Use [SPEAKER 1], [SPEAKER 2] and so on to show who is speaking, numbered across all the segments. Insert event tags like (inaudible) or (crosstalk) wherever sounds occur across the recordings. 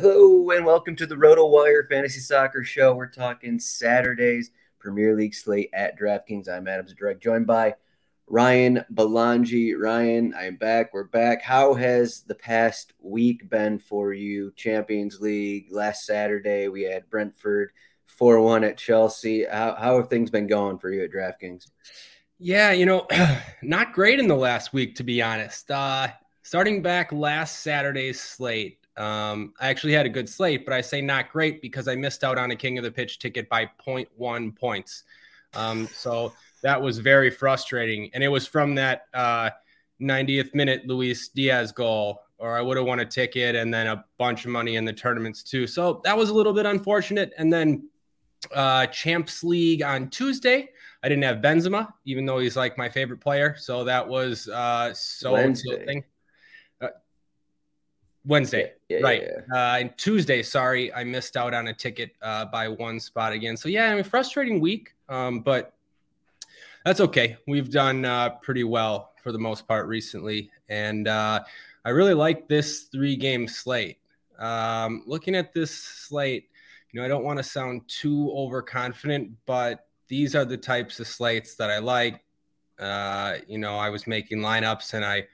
[SPEAKER 1] Hello and welcome to the RotoWire Fantasy Soccer Show. We're talking Saturday's Premier League slate at DraftKings. I'm Adam Zdroik, joined by Ryan Belangi. Ryan, I am back. We're back. How has the past week been for you? Champions League last Saturday, we had Brentford 4 1 at Chelsea. How, how have things been going for you at DraftKings?
[SPEAKER 2] Yeah, you know, (clears throat) not great in the last week, to be honest. Uh, starting back last Saturday's slate, um, I actually had a good slate, but I say not great because I missed out on a King of the Pitch ticket by 0.1 points. Um, so that was very frustrating. And it was from that uh, 90th minute Luis Diaz goal, or I would have won a ticket and then a bunch of money in the tournaments too. So that was a little bit unfortunate. And then uh, Champs League on Tuesday. I didn't have Benzema, even though he's like my favorite player. So that was uh, so
[SPEAKER 1] Wednesday.
[SPEAKER 2] Wednesday,
[SPEAKER 1] Yeah, yeah,
[SPEAKER 2] right?
[SPEAKER 1] yeah.
[SPEAKER 2] Uh, and Tuesday, sorry, I missed out on a ticket uh, by one spot again. So yeah, I mean, frustrating week, um, but that's okay. We've done uh, pretty well for the most part recently, and uh, I really like this three-game slate. Um, looking at this slate, you know, I don't want to sound too overconfident, but these are the types of slates that I like. Uh, you know, I was making lineups and I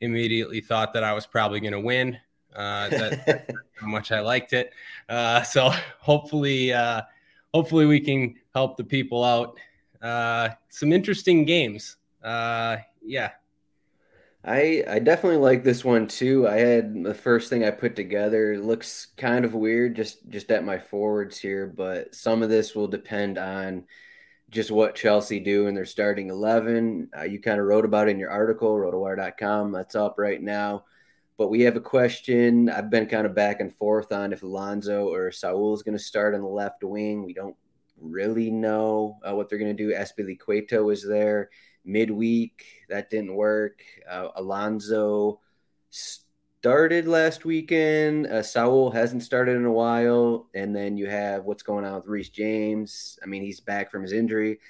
[SPEAKER 2] immediately thought that I was probably going to win. Uh, that how much I liked it. Uh, so hopefully, uh, hopefully we can help the people out. Uh, some interesting games. Uh, yeah.
[SPEAKER 1] I I definitely like this one too. I had the first thing I put together it looks kind of weird just just at my forwards here, but some of this will depend on just what Chelsea do in their starting 11. Uh, you kind of wrote about it in your article, rotowire.com. That's up right now. But we have a question. I've been kind of back and forth on if Alonso or Saul is going to start on the left wing. We don't really know uh, what they're going to do. Azpilicueta was there midweek. That didn't work. Uh, Alonso started last weekend. Uh, Saul hasn't started in a while. And then you have what's going on with Reece James. I mean, he's back from his injury.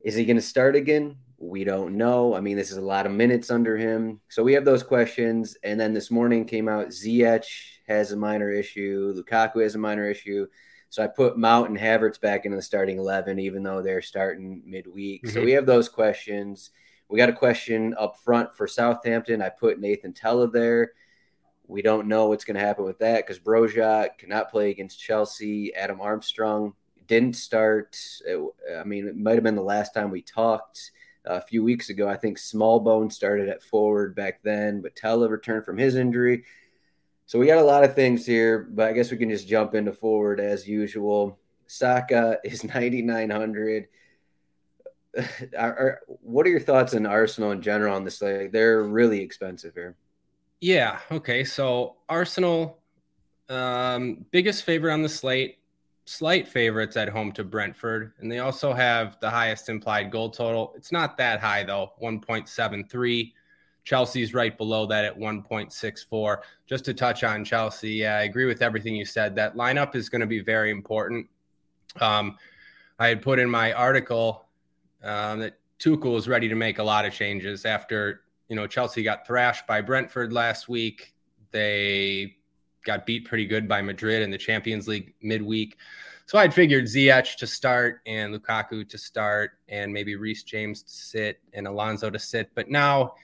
[SPEAKER 1] Is he going to start again? We don't know. I mean, this is a lot of minutes under him. So we have those questions. And then this morning came out Ziyech has a minor issue. Lukaku has a minor issue. So I put Mount and Havertz back into the starting 11, even though they're starting midweek. So
[SPEAKER 2] Mhm.
[SPEAKER 1] we have those questions. We got a question up front for Southampton. I put Nathan Tella there. We don't know what's going to happen with that because Broja cannot play against Chelsea. Adam Armstrong didn't start. I mean, it might have been the last time we talked a few weeks ago. I think Smallbone started at forward back then, but Tella returned from his injury. So we got a lot of things here, but I guess we can just jump into forward as usual. Saka (laughs) is 9,900. (sighs) Are, are, what are your thoughts on Arsenal in general on this? Like, they're really expensive here.
[SPEAKER 2] Yeah. Okay. So Arsenal, um, biggest favorite on the slate, slight favorites at home to Brentford, and they also have the highest implied goal total. It's not that high though, 1.73. Chelsea's right below that at 1.64. Just to touch on Chelsea, yeah, I agree with everything you said. That lineup is going to be very important. Um, I had put in my article um, that Tuchel is ready to make a lot of changes after you know Chelsea got thrashed by Brentford last week. They got beat pretty good by Madrid in the Champions League midweek. So I'd figured Ziyech to start and Lukaku to start and maybe Reece James to sit and Alonso to sit. But now,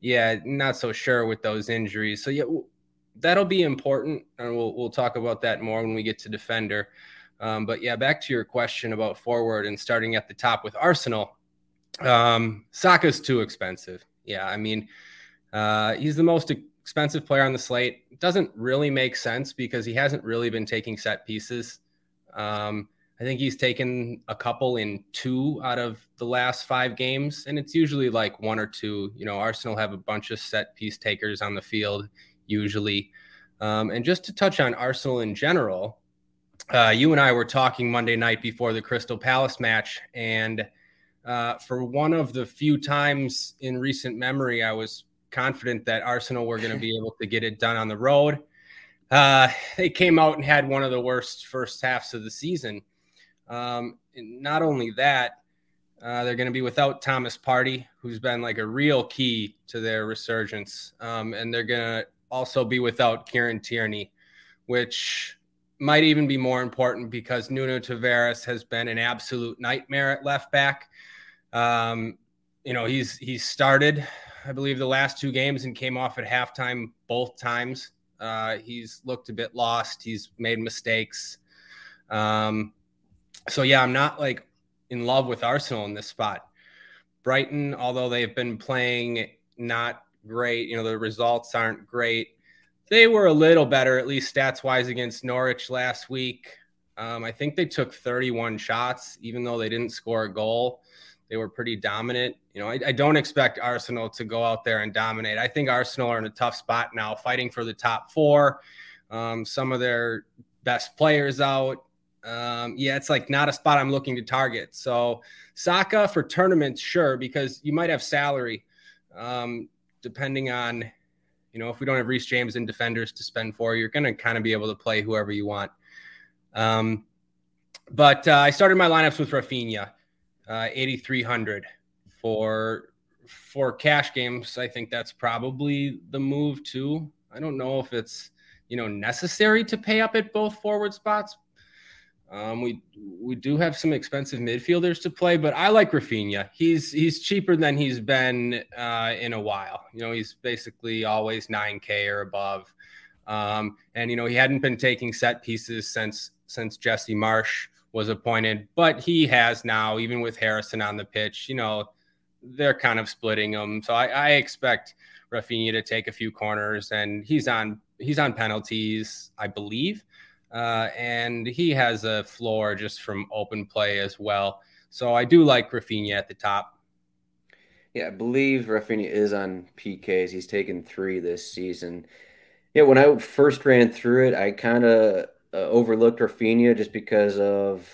[SPEAKER 2] yeah, not so sure with those injuries. So yeah, that'll be important, and we'll we'll talk about that more when we get to defender. Um, but yeah, back to your question about forward and starting at the top with Arsenal. Um, Saka's too expensive. Yeah, I mean, uh, he's the most expensive player on the slate. Doesn't really make sense because he hasn't really been taking set pieces. Um, I think he's taken a couple in two out of the last five games, and it's usually like one or two. You know, Arsenal have a bunch of set piece takers on the field usually. Um, and just to touch on Arsenal in general, uh, you and I were talking Monday night before the Crystal Palace match, and uh, for one of the few times in recent memory, I was confident that Arsenal were going to be able to get it done on the road. Uh, they came out and had one of the worst first halves of the season. Um, not only that, uh, they're going to be without Thomas Partey, who's been like a real key to their resurgence, um, and they're going to also be without Kieran Tierney, which might even be more important because Nuno Tavares has been an absolute nightmare at left back. Um, you know, he's he's started, I believe, the last two games and came off at halftime both times. Uh, he's looked a bit lost. He's made mistakes. Um, so yeah, I'm not like in love with Arsenal in this spot. Brighton, although they've been playing not great, you know, the results aren't great. They were a little better, at least stats wise, against Norwich last week. Um, I think they took 31 shots, even though they didn't score a goal. They were pretty dominant. You know, I, I, don't expect Arsenal to go out there and dominate. I think Arsenal are in a tough spot now, fighting for the top four. Um, some of their best players out. Um, yeah, it's like not a spot I'm looking to target. So Saka for tournaments, sure, because you might have salary, um, depending on, you know, if we don't have Reece James and defenders to spend for, you're going to kind of be able to play whoever you want. Um, but uh, I started my lineups with Raphinha, uh, 8,300 for for cash games. I think that's probably the move too. I don't know if it's you know necessary to pay up at both forward spots. Um, we we do have some expensive midfielders to play, but I like Raphinha. He's he's cheaper than he's been uh, in a while. You know, he's basically always 9K or above. Um, and you know, he hadn't been taking set pieces since since Jesse Marsch was appointed, but he has now, even with Harrison on the pitch, you know, they're kind of splitting them. So I, I expect Raphinha to take a few corners, and he's on he's on penalties, I believe, uh, and he has a floor just from open play as well. So I do like Raphinha at the top.
[SPEAKER 1] Yeah, I believe Raphinha is on PKs. He's taken three this season. Yeah, when I first ran through it, I kind of uh, overlooked Raphinha just because of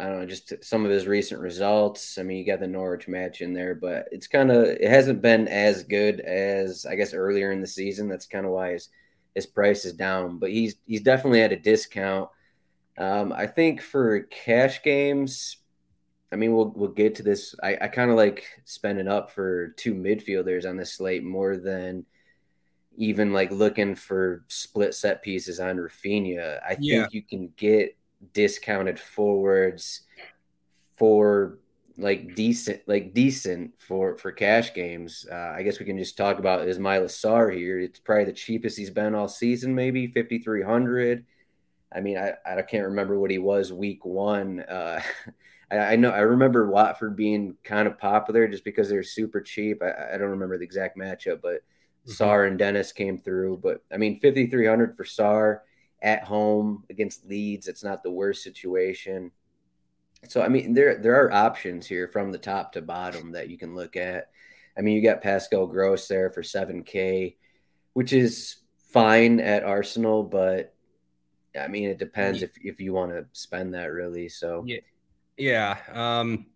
[SPEAKER 1] I don't know, just some of his recent results. I mean, you got the Norwich match in there, but it's kind of it hasn't been as good as I guess earlier in the season. That's kind of why his his price is down. But he's he's definitely at a discount. Um, I think for cash games, I mean, we'll we'll get to this. I, I kind of like spending up for two midfielders on this slate more than even like looking for split set pieces on Raphinha, I yeah. think you can get discounted forwards for like decent, like decent for for cash games. Uh, I guess we can just talk about is Ismaila Sarr here. It's probably the cheapest he's been all season, maybe fifty three hundred. I mean, I, I can't remember what he was week one. Uh, (laughs) I, I, know I remember Watford being kind of popular just because they're super cheap. I, I don't remember the exact matchup, but mm-hmm. Sarr and Dennis came through. But I mean, 5,300 for Sarr at home against Leeds. It's not the worst situation. So I mean, there there are options here from the top to bottom that you can look at. I mean, you got Pascal Gross there for 7K, which is fine at Arsenal, but I mean, it depends if, if you want to spend that really. So
[SPEAKER 2] yeah, yeah. Um,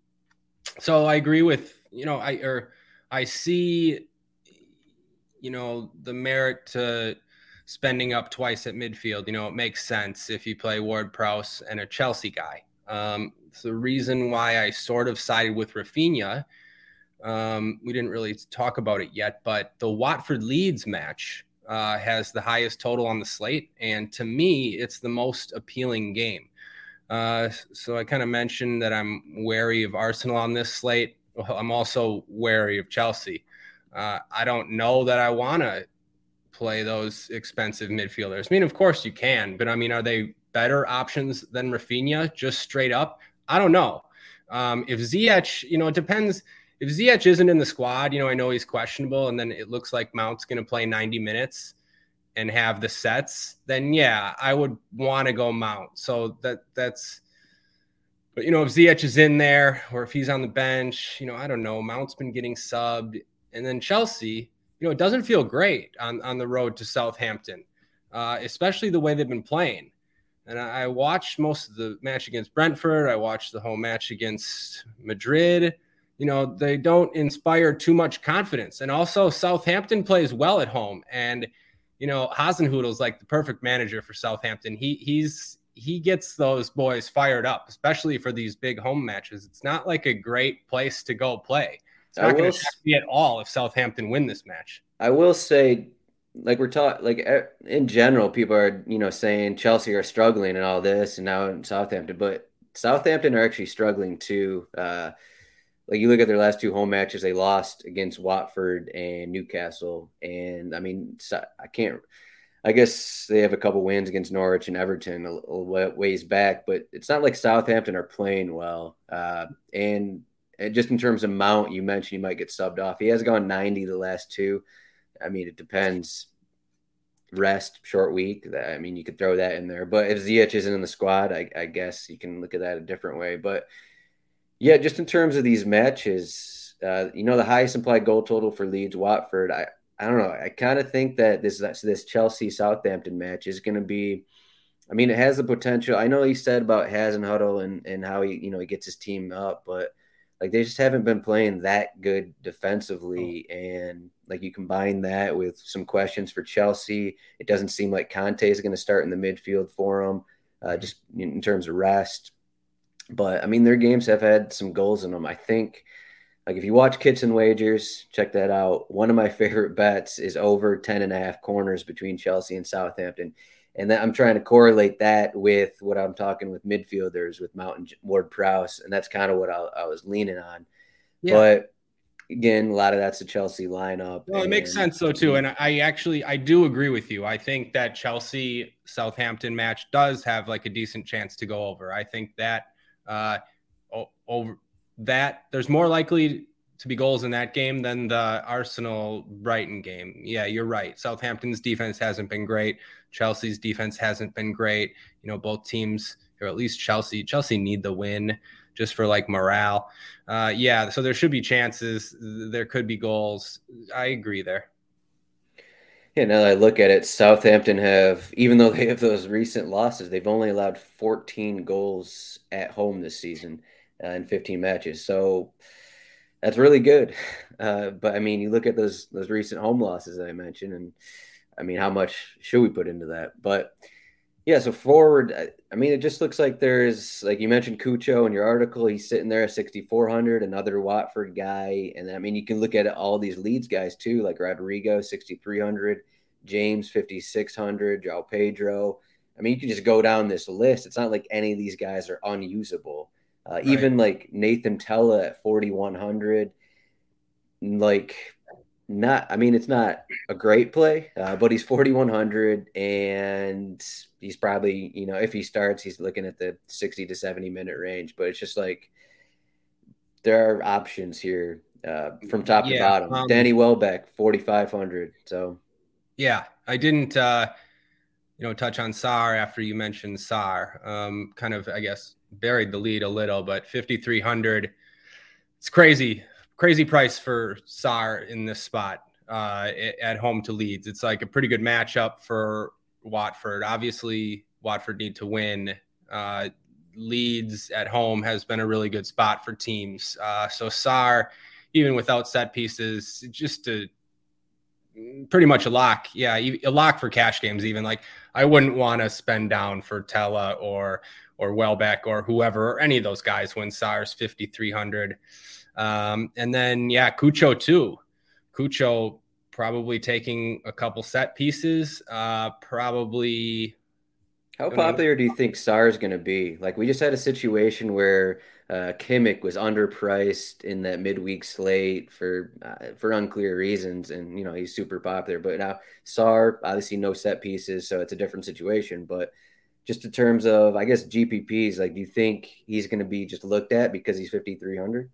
[SPEAKER 2] so I agree with you know I or I see you know, the merit to spending up twice at midfield. You know, it makes sense if you play Ward Prowse and a Chelsea guy. Um, it's the reason why I sort of sided with Raphinha. Um, we didn't really talk about it yet, but the Watford Leeds match uh, has the highest total on the slate. And to me, it's the most appealing game. Uh, so I kind of mentioned that I'm wary of Arsenal on this slate. I'm also wary of Chelsea. Uh, I don't know that I want to play those expensive midfielders. I mean, of course you can, but I mean, are they better options than Raphinha just straight up? I don't know. Um, if Ziyech, you know, it depends. If Ziyech isn't in the squad, you know, I know he's questionable, and then it looks like Mount's going to play 90 minutes and have the sets, then yeah, I would want to go Mount. So that that's but you know, if Ziyech is in there or if he's on the bench, you know, I don't know. Mount's been getting subbed. And then Chelsea, you know, it doesn't feel great on, on the road to Southampton, uh, especially the way they've been playing. And I, I watched most of the match against Brentford. I watched the whole match against Madrid. You know, they don't inspire too much confidence. And also, Southampton plays well at home. And, you know, Hasenhüttl's like the perfect manager for Southampton. He he's he gets those boys fired up, especially for these big home matches. It's not like a great place to go play. It's not going to be at all if Southampton win this match.
[SPEAKER 1] I will say, like we're talking, like in general, people are you know saying Chelsea are struggling and all this, and now in Southampton, but Southampton are actually struggling too. Uh, like you look at their last two home matches, they lost against Watford and Newcastle, and I mean, I can't I guess they have a couple wins against Norwich and Everton a, a ways back, but it's not like Southampton are playing well. Uh, and, and just in terms of Mount, you mentioned he might get subbed off. He has gone 90 the last two. I mean, it depends. Rest, short week. I mean, you could throw that in there. But if Ziyech isn't in the squad, I, I guess you can look at that a different way. But yeah, just in terms of these matches, uh, you know, the highest implied goal total for Leeds Watford, I, I don't know. I kind of think that this this Chelsea Southampton match is going to be. I mean, it has the potential. I know he said about Hasenhüttl and and how he you know he gets his team up, but like they just haven't been playing that good defensively, oh. and like you combine that with some questions for Chelsea, it doesn't seem like Kanté is going to start in the midfield for them, uh, just in terms of rest. But I mean, their games have had some goals in them. I think like if you watch Kitchen Wagers, check that out. One of my (laughs) favorite bets is over 10 and a half corners between Chelsea and Southampton. And that, I'm trying to correlate that with what I'm talking with midfielders with Mount and Ward Prowse. And that's kind of what I, I was leaning on. Yeah. But again, a lot of that's the Chelsea lineup.
[SPEAKER 2] Well, it makes sense though too, and I actually I do agree with you. I think that Chelsea Southampton match does have like a decent chance to go over. I think that uh, over that there's more likely to be goals in that game than the Arsenal Brighton game. Yeah, you're right. Southampton's defense hasn't been great. Chelsea's defense hasn't been great. You know, both teams, or at least Chelsea, Chelsea need the win just for like morale. Uh, yeah, so there should be chances. There could be goals. I agree there.
[SPEAKER 1] Yeah, now that I look at it, Southampton have, even though (laughs) they have those recent losses, they've only allowed 14 goals at home this season uh, in 15 matches. So that's really good. Uh, but I mean, you look at those those recent home losses that I mentioned, and I mean, how much should we put into that? But yeah, so forward, I, I mean, it just looks like there's like you mentioned Cucho in your article. He's sitting there at 6,400, another Watford guy, and I mean, you can look at all these Leeds guys too, like Rodrigo 6,300, James 5,600, João Pedro. I mean, you can just go down this list. It's not like any of these guys are unusable. Uh, right. Even like Nathan Tella at 4,100, like not, I mean, it's not a great play, uh, but he's 4,100 and he's probably, you know, if he starts, he's looking at the 60 to 70 minute range. But it's just like there are options here uh, from top yeah, to bottom. Um, Danny Welbeck, 4,500. So,
[SPEAKER 2] yeah, I didn't, uh, you know, touch on Sarr after you mentioned Sarr. Um, kind of, I guess, buried the lead a little, but 5,300. It's crazy, crazy price for Sarr in this spot uh, at home to Leeds. It's like a pretty good matchup for Watford. Obviously, Watford need to win. Uh, Leeds at home has been a really good spot for teams. Uh, so Sarr, even without set pieces, just a pretty much a lock. Yeah, a lock for cash games. Even like I wouldn't want to spend down for Tella or or Welbeck or whoever, or any of those guys when Sarr's 5,300. Um, and then yeah, Cucho too. Cucho probably taking a couple set pieces. Uh, probably.
[SPEAKER 1] How popular do you think Sarr is going to be? Like we just had a situation where uh, Kimmich was underpriced in that midweek slate for uh, for unclear reasons, and you know he's super popular. But now Sarr, obviously no set pieces, so it's a different situation. But just in terms of, I guess GPPs, like, do you think he's going to be just looked at because he's fifty three hundred?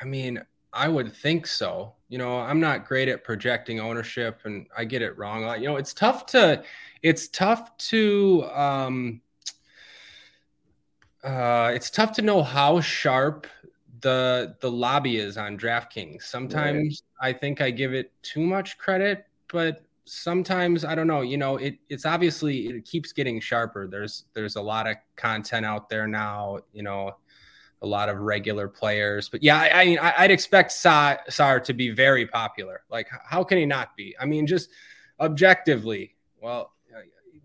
[SPEAKER 2] I mean, I would think so. You know, I'm not great at projecting ownership and I get it wrong. You know, it's tough to it's tough to um uh it's tough to know how sharp the the lobby is on DraftKings. Sometimes right. I think I give it too much credit, but sometimes I don't know, you know, it it's obviously it keeps getting sharper. There's there's a lot of content out there now, you know, a lot of regular players. But yeah, I, I mean, I, would expect Sa- Sarr to be very popular. Like, how can he not be? I mean, just objectively, well,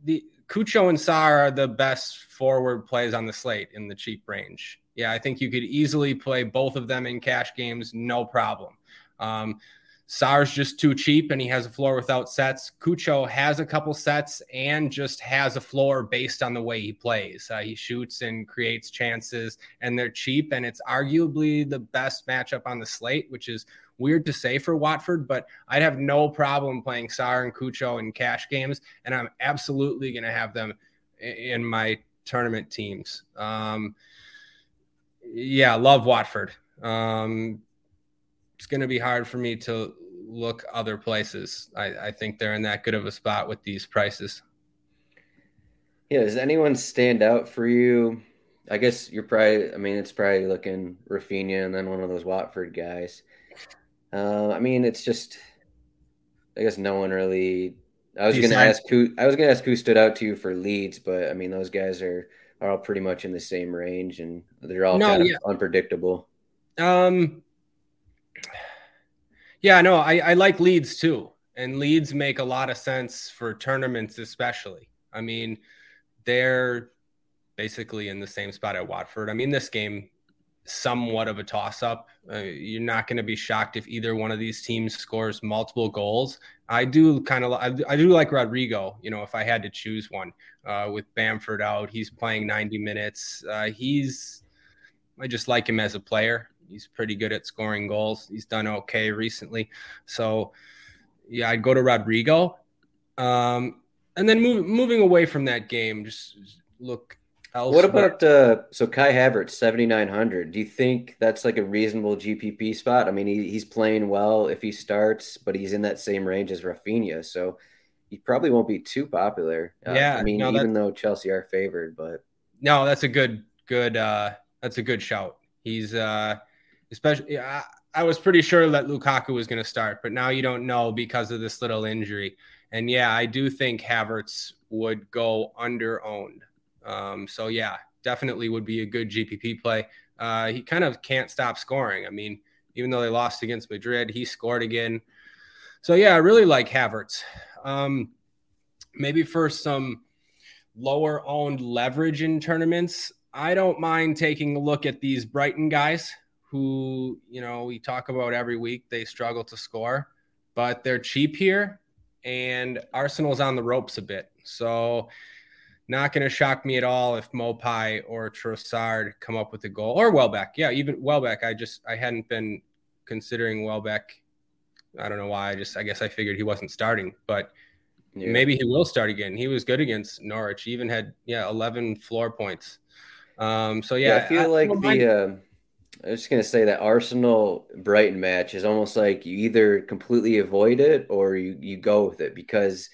[SPEAKER 2] the Cucho and Sarr are the best forward plays on the slate in the cheap range. Yeah, I think you could easily play both of them in cash games, no problem. Um, Sarr's just too cheap and he has a floor without sets. Cucho has a couple sets and just has a floor based on the way he plays. Uh, he shoots and creates chances, and they're cheap. And it's arguably the best matchup on the slate, which is weird to say for Watford, but I'd have no problem playing Sarr and Cucho in cash games. And I'm absolutely going to have them in my tournament teams. Um, yeah, love Watford. Um, it's going to be hard for me to look other places. I, I think they're in that good of a spot with these prices.
[SPEAKER 1] Yeah, does anyone stand out for you? I guess you're probably. I mean, it's probably looking Raphinha and then one of those Watford guys. Uh, I mean, it's just. I guess no one really. I was going to ask who. I was going to ask who stood out to you for Leeds, but I mean, those guys are are all pretty much in the same range, and they're all no, kind of yeah. unpredictable.
[SPEAKER 2] Um, yeah, no, I, I like Leeds too. And Leeds make a lot of sense for tournaments, especially. I mean, they're basically in the same spot at Watford. I mean, this game, somewhat of a toss up. Uh, you're not going to be shocked if either one of these teams scores multiple goals. I do kind of, I, I, do like Rodrigo, you know, if I had to choose one uh, with Bamford out, he's playing 90 minutes. Uh, he's, I just like him as a player. He's pretty good at scoring goals. He's done okay recently. So, yeah, I'd go to Rodrigo. Um, and then move, moving away from that game, just look
[SPEAKER 1] elsewhere. What about uh, so Kai Havertz seventy nine hundred? Do you think that's like a reasonable GPP spot? I mean, he, he's playing well if he starts, but he's in that same range as Raphinha. so he probably won't be too popular.
[SPEAKER 2] Uh, yeah,
[SPEAKER 1] I mean, no, even though Chelsea are favored, but
[SPEAKER 2] no, that's a good, good, uh, that's a good shout. He's uh, especially I, I was pretty sure that Lukaku was going to start, but now you don't know because of this little injury. And yeah, I do think Havertz would go under owned. Um, so yeah, definitely would be a good GPP play. Uh, he kind of can't stop scoring. I mean, even though they lost against Madrid, he scored again. So yeah, I really like Havertz. Um, maybe for some lower owned leverage in tournaments, I don't mind taking a look at these Brighton guys who, you know, we talk about every week. They struggle to score, but they're cheap here, and Arsenal's on the ropes a bit. So, not going to shock me at all if Maupay or Trossard come up with a goal or Welbeck. Yeah, even Welbeck. I just I hadn't been considering Welbeck. I don't know why. I just I guess I figured he wasn't starting, but yeah. maybe he will start again. He was good against Norwich. He even had yeah 11 floor points. Um, so yeah,
[SPEAKER 1] yeah I feel I, like the. Uh I was just gonna say that Arsenal Brighton match is almost like you either completely avoid it or you you go with it because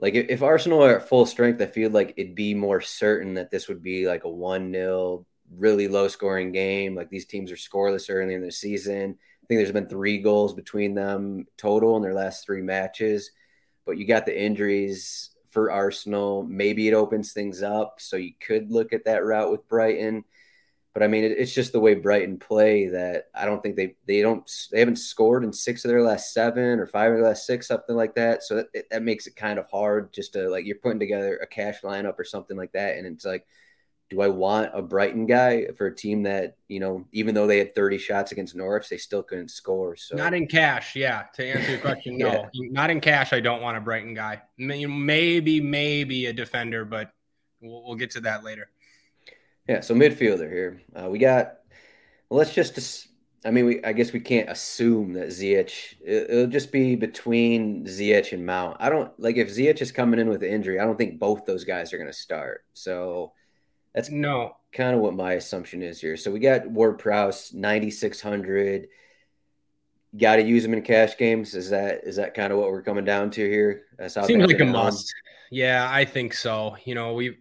[SPEAKER 1] like if, if Arsenal are at full strength, I feel like it'd be more certain that this would be like a one 0 really low scoring game. Like these teams are scoreless early in the season. I think there's been three goals between them total in their last three matches, but you got the injuries for Arsenal. Maybe it opens things up, so you could look at that route with Brighton. But I mean, it, it's just the way Brighton play that I don't think they they don't they haven't scored in six of their last seven or five of their last six, something like that. So that, that makes it kind of hard just to like you're putting together a cash lineup or something like that, and it's like do I want a Brighton guy for a team that, you know, even though they had 30 shots against Norwich, they still couldn't score. So
[SPEAKER 2] not in cash, yeah. To answer your question, (laughs) no. Not in cash, I don't want a Brighton guy. Maybe, maybe a defender, but we'll, we'll get to that later.
[SPEAKER 1] Yeah, so midfielder here. Uh, we got well, let's just I mean, we I guess we can't assume that Ziyech. It, will just be between Ziyech and Mount. I don't like if Ziyech is coming in with an injury. I don't think both those guys are going to start. So that's
[SPEAKER 2] no
[SPEAKER 1] kind of what my assumption is here. So we got Ward Prowse ninety six hundred. Got to use him in cash games. Is that is that kind of what we're coming down to here?
[SPEAKER 2] Seems like a must. Yeah, I think so. You know, we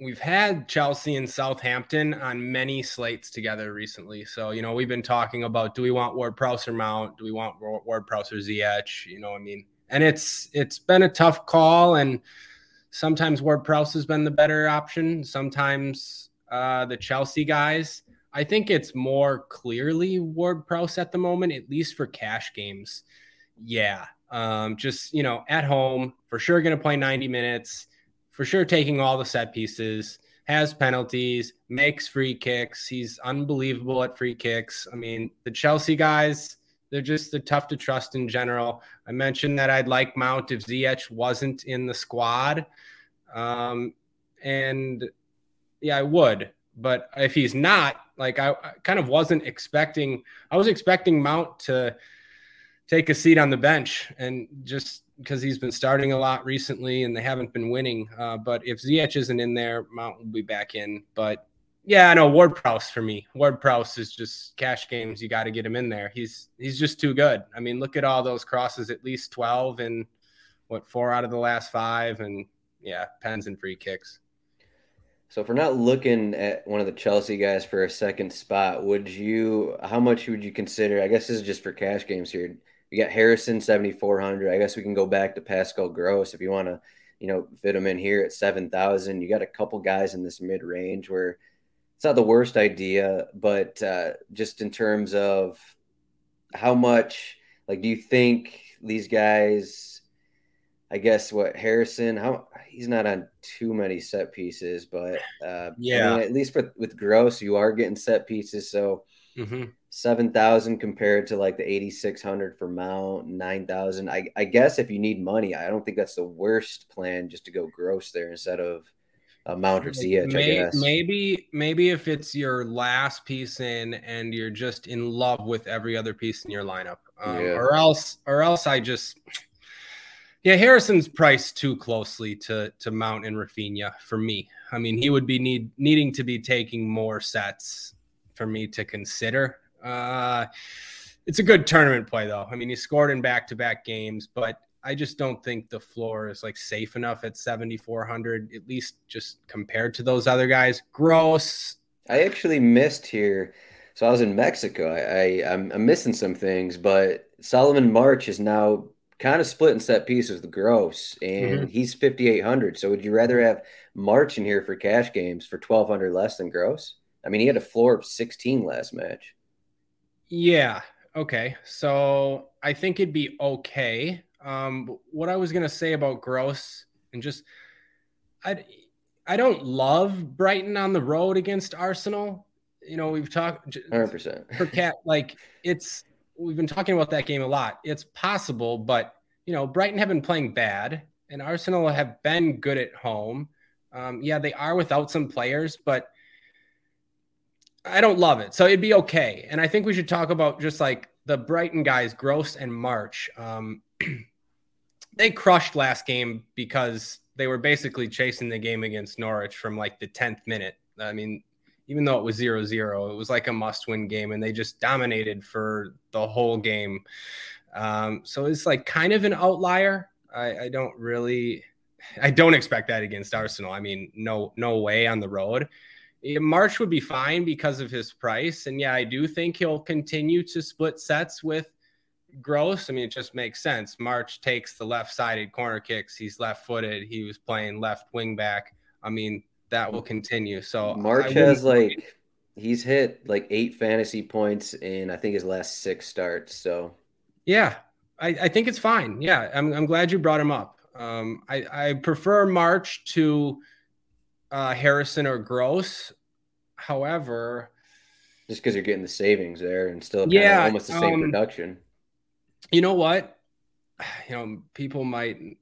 [SPEAKER 2] we've had Chelsea and Southampton on many slates together recently. So, you know, we've been talking about do we want Ward Prowse or Mount? Do we want Ward Prowse or Ziyech? You know, I mean, and it's it's been a tough call and Sometimes Ward Prowse has been the better option. Sometimes uh, the Chelsea guys. I think it's more clearly Ward Prowse at the moment, at least for cash games. Yeah. Um, just, you know, at home, for sure going to play 90 minutes, for sure taking all the set pieces, has penalties, makes free kicks. He's unbelievable at free kicks. I mean, the Chelsea guys, they're just they're tough to trust in general. I mentioned that I'd like Mount if Ziyech wasn't in the squad, um, and yeah, I would. But if he's not, like I, I kind of wasn't expecting. I was expecting Mount to take a seat on the bench and just because he's been starting a lot recently and they haven't been winning. Uh, but if Ziyech isn't in there, Mount will be back in. But yeah, I know Ward Prowse for me. Ward Prowse is just cash games. You got to get him in there. He's he's just too good. I mean, look at all those crosses. At least twelve and what four out of the last five, and yeah, pens and free kicks.
[SPEAKER 1] So if we're not looking at one of the Chelsea guys for a second spot, would you? How much would you consider? I guess this is just for cash games here. You got Harrison seventy four hundred. I guess we can go back to Pascal Gross if you want to, you know, fit him in here at seven thousand. You got a couple guys in this mid range where it's not the worst idea, but uh, just in terms of how much, like, do you think these guys? I guess what Harrison, how he's not on too many set pieces, but uh, yeah, I mean, at least for, with Gross, you are getting set pieces. So mm-hmm. seven thousand compared to like the eighty six hundred for Mount, nine thousand. I, I guess if you need money, I don't think that's the worst plan just to go Gross there instead of uh, Mount or Ziyech,
[SPEAKER 2] May, I guess. Maybe, maybe if it's your last piece in and you're just in love with every other piece in your lineup, um, yeah. or else, or else I just, yeah, Harrison's priced too closely to to Mount and Raphinha for me. I mean, he would be need needing to be taking more sets for me to consider. Uh, it's a good tournament play though. I mean, he scored in back to back games, but I just don't think the floor is like safe enough at 7,400, at least just compared to those other guys. Gross.
[SPEAKER 1] I actually missed here. So I was in Mexico. I, I am I'm, I'm missing some things, but Solomon March is now kind of split in set pieces with Gross, and mm-hmm. he's 5,800. So would you rather have March in here for cash games for 1,200 less than Gross? I mean, he had a floor of 16 last match.
[SPEAKER 2] Yeah. Okay. So I think it'd be okay. Um, what I was gonna say about Gross and just I I don't love Brighton on the road against Arsenal. You know, we've talked
[SPEAKER 1] 100 percent
[SPEAKER 2] for cat like it's we've been talking about that game a lot. It's possible, but you know, Brighton have been playing bad, and Arsenal have been good at home. Um, yeah, they are without some players, but I don't love it. So it'd be okay. And I think we should talk about just like the Brighton guys, Gross and March. Um, (clears throat) they crushed last game because they were basically chasing the game against Norwich from like the 10th minute. I mean, even though it was 0 0, it was like a must win game and they just dominated for the whole game. Um, so it's like kind of an outlier. I, I don't really, I don't expect that against Arsenal. I mean, no, no way on the road. March would be fine because of his price. And yeah, I do think he'll continue to split sets with Gross, I mean, it just makes sense. March takes the left sided corner kicks. He's left footed. He was playing left wing back. I mean, that will continue. So
[SPEAKER 1] March has like, he's hit like eight fantasy points in, I think, his last six starts. So,
[SPEAKER 2] yeah, I, I think it's fine. Yeah, I'm, I'm glad you brought him up. Um, I, I prefer March to uh, Harrison or Gross. However,
[SPEAKER 1] just because you're getting the savings there and still
[SPEAKER 2] yeah,
[SPEAKER 1] almost the same
[SPEAKER 2] um,
[SPEAKER 1] production.
[SPEAKER 2] You know what? (sighs) You know, people might.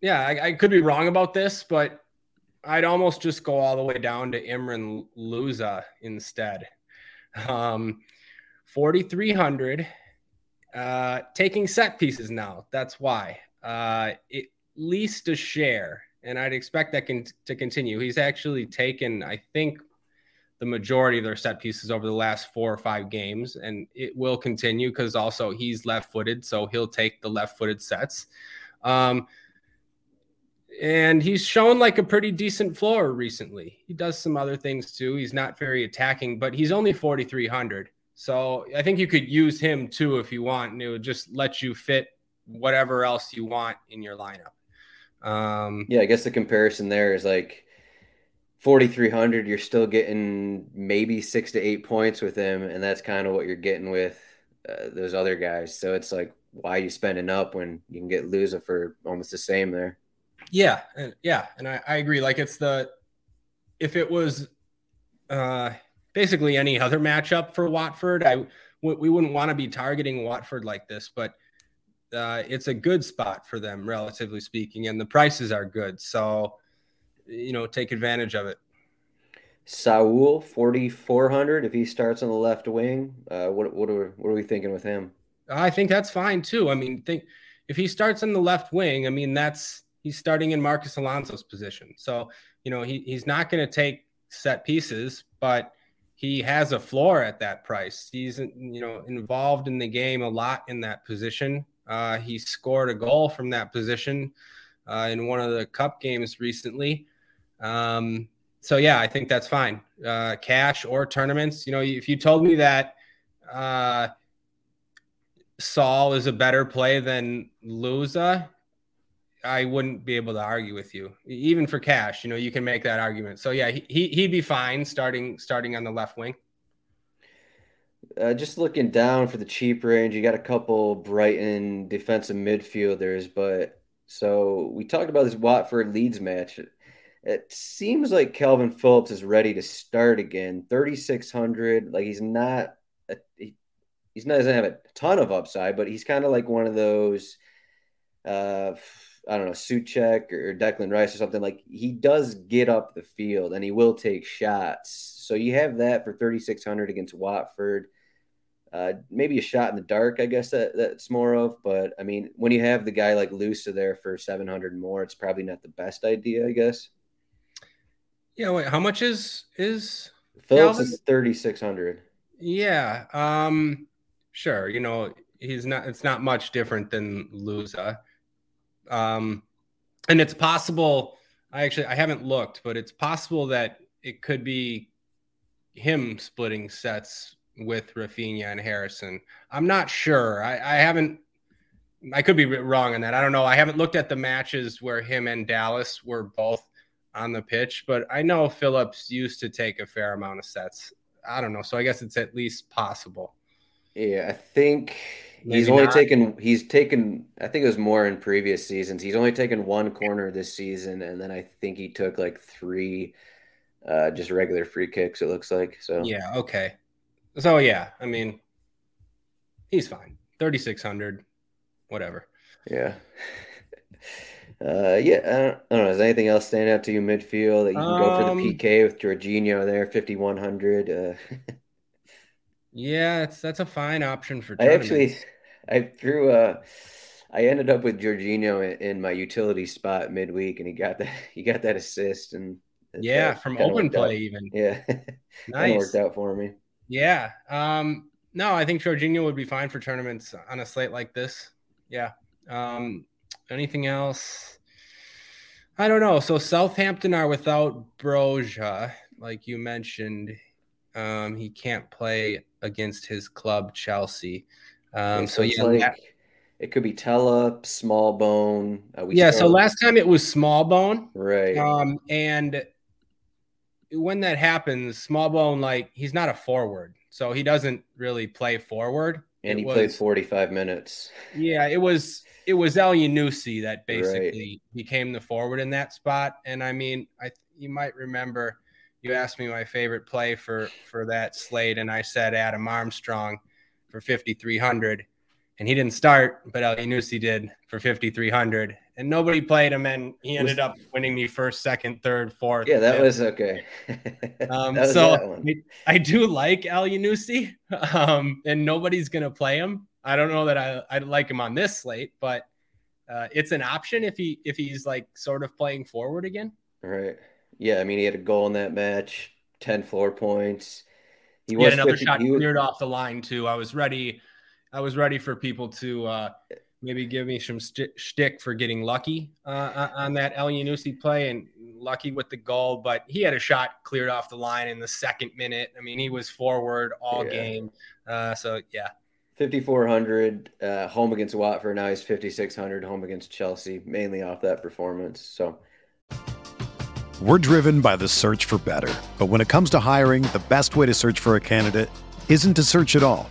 [SPEAKER 2] Yeah, I, I, could be wrong about this, but I'd almost just go all the way down to Imran Louza instead. Um, 4,300. Uh, taking set pieces now. That's why. Uh, at least a share, and I'd expect that can, to continue. He's actually taken, I think, the majority of their set pieces over the last four or five games, and it will continue because also he's left footed, so he'll take the left footed sets. Um, and he's shown like a pretty decent floor recently. He does some other things too. He's not very attacking, but he's only 4,300. So I think you could use him too if you want, and it would just let you fit whatever else you want in your lineup. Um,
[SPEAKER 1] yeah, I guess the comparison there is like 4,300, you're still getting maybe six to eight points with him. And that's kind of what you're getting with uh, those other guys. So it's like, why are you spending up when you can get Louza for almost the same there?
[SPEAKER 2] Yeah. And yeah. And I, I agree. Like it's the, if it was uh, basically any other matchup for Watford, I, we wouldn't want to be targeting Watford like this, but uh, it's a good spot for them, relatively speaking, and the prices are good. So, you know, take advantage of it.
[SPEAKER 1] Saul, 4,400 if he starts on the left wing. Uh, what, what, are, what are we thinking with him?
[SPEAKER 2] I think that's fine too. I mean, think if he starts on the left wing, I mean, that's he's starting in Marcos Alonso's position. So, you know, he, he's not going to take set pieces, but he has a floor at that price. He's, you know, involved in the game a lot in that position. Uh, he scored a goal from that position uh, in one of the cup games recently. Um, so yeah, I think that's fine. Uh, cash or tournaments. You know, if you told me that uh, Saul is a better play than Louza, I wouldn't be able to argue with you. Even for cash, you know, you can make that argument. So yeah, he he'd be fine starting starting on the left wing.
[SPEAKER 1] Uh, just looking down for the cheap range, you got a couple Brighton defensive midfielders, but so we talked about this Watford Leeds match. It seems like Kalvin Phillips is ready to start again. 3600, like he's not a, he, he's not doesn't have a ton of upside, but he's kind of like one of those uh I don't know, Soucek or Declan Rice or something like he does get up the field and he will take shots. So you have that for 3600 against Watford. Uh, maybe a shot in the dark, I guess that that's more of. But I mean, when you have the guy like Louza there for 700 more, it's probably not the best idea, I guess.
[SPEAKER 2] Yeah. Wait, how much is is
[SPEAKER 1] Phillips is 3600.
[SPEAKER 2] Yeah. Um. Sure. You know, he's not. It's not much different than Louza. Um, and it's possible. I actually I haven't looked, but it's possible that it could be him splitting sets with Raphinha and Harrison. I'm not sure. I, I haven't. I could be wrong on that. I don't know. I haven't looked at the matches where him and Dallas were both on the pitch, but I know Phillips used to take a fair amount of sets. I don't know. So I guess it's at least possible.
[SPEAKER 1] Yeah, I think Maybe he's only not. taken he's taken I think it was more in previous seasons. He's only taken one corner this season and then I think he took like 3 uh just regular free kicks it looks like. So
[SPEAKER 2] Yeah, okay. So yeah, I mean, he's fine. Thirty six hundred, whatever.
[SPEAKER 1] Yeah. (laughs) Uh, yeah, I don't, I don't, know. Is anything else stand out to you midfield that you can um, go for the um, PK with Jorginho there, fifty one hundred? Uh, (laughs)
[SPEAKER 2] yeah, that's that's a fine option for.
[SPEAKER 1] I actually, I threw. Uh, I ended up with Jorginho in, in, my utility spot midweek, and he got that. (laughs) He got that assist, and
[SPEAKER 2] yeah, from open play
[SPEAKER 1] out.
[SPEAKER 2] even.
[SPEAKER 1] Yeah, (laughs) nice. worked out for me.
[SPEAKER 2] Yeah. Um, no, I think Jorginho would be fine for tournaments on a slate like this. Yeah. Um, anything else? I don't know. So Southampton are without Broja, like you mentioned. Um, he can't play against his club Chelsea. Um, so, yeah, like,
[SPEAKER 1] that, it could be Tella, Smallbone.
[SPEAKER 2] Uh, yeah. So last time it was Smallbone,
[SPEAKER 1] right?
[SPEAKER 2] Um, and when that happens, Smallbone like he's not a forward, so he doesn't really play forward.
[SPEAKER 1] And he was, played 45 minutes.
[SPEAKER 2] Yeah, it was it was Elyounoussi that basically right. became the forward in that spot. And I mean, I you might remember you asked me my favorite play for for that slate, and I said Adam Armstrong for 5300 and he didn't start, but Elyounoussi did for 5,300, and nobody played him, and he ended up winning me first, second, third, fourth.
[SPEAKER 1] Yeah, that fifth. was okay. (laughs)
[SPEAKER 2] um, (laughs) that was so I, I, do like Elyounoussi, (laughs) um, and nobody's gonna play him. I don't know that I I like him on this slate, but uh, it's an option if he if he's like sort of playing forward again.
[SPEAKER 1] Right. Yeah, I mean he had a goal in that match, ten floor points.
[SPEAKER 2] He, he had another 50, shot cleared off the line too. I was ready I was ready for people to uh, maybe give me some st- shtick for getting lucky uh, on that Elyounoussi play and lucky with the goal, but he had a shot cleared off the line in the second minute. I mean, he was forward all yeah. game. Uh, so yeah.
[SPEAKER 1] 5,400 uh, home against Watford. Now he's 5,600 home against Chelsea, mainly off that performance. So
[SPEAKER 3] we're driven by the search for better. But when it comes to hiring, the best way to search for a candidate isn't to search at all.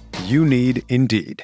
[SPEAKER 3] You need Indeed.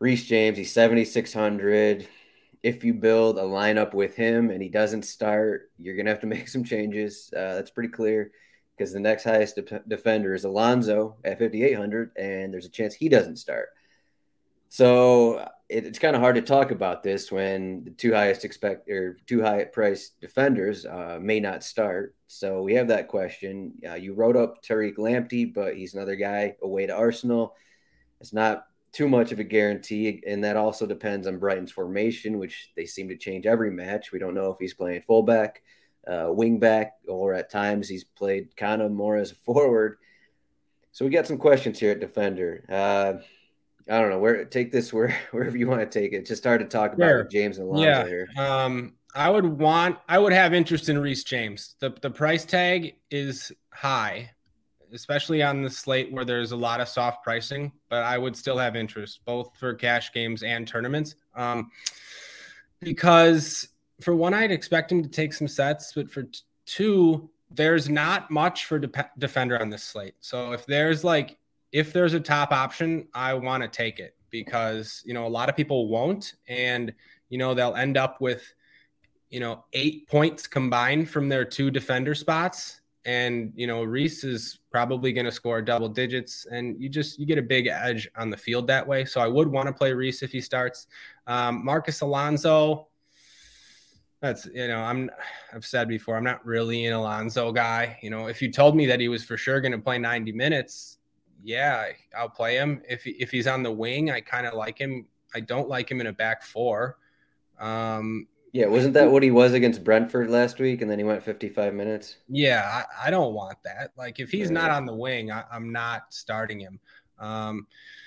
[SPEAKER 1] Reece James, he's 7,600 if you build a lineup with him and he doesn't start, you're going to have to (laughs) make some changes. Uh, that's pretty clear because the next highest de- defender is Alonso at 5,800, and there's a chance he doesn't start. So it, it's kind of hard to talk about this when the two highest expect or two high price defenders uh, may not start. So we have that question. Uh, you wrote up Tariq Lamptey, but he's another guy away to Arsenal. It's not too much of a guarantee, and that also depends on Brighton's formation, which they seem to change every match. We don't know if he's playing fullback, uh, wingback, or at times he's played kind of more as a forward. So we got some questions here at defender. Uh, I don't know where take this where (laughs) wherever you want to take it. just hard to talk about sure. James and Alonso yeah. here.
[SPEAKER 2] Um, I would want I would have interest in Reece James. The the price tag is high especially on the slate where there's a lot of soft pricing, but I would still have interest both for cash games and tournaments. Um, because for one, I'd expect him to take some sets, but for t- two, there's not much for de- defender on this slate. So if there's like, if there's a top option, I want to take it because, you know, a lot of people won't. And, you know, they'll end up with, you know, eight points combined from their two defender spots and you know Reece is probably going to score double digits, and you just you get a big edge on the field that way. So I would want to play Reece if he starts. Um, Marcos Alonso, That's you know I'm I've said before I'm not really an Alonso guy. You know if you told me that he was for sure going to play 90 minutes, yeah, I'll play him. If if he's on the wing, I kind of like him. I don't like him in a back four. Um,
[SPEAKER 1] yeah, wasn't that what he was against Brentford last week? And then he went 55 minutes.
[SPEAKER 2] Yeah, I, I don't want that. Like, if he's not on the wing, I, am not starting him. Um,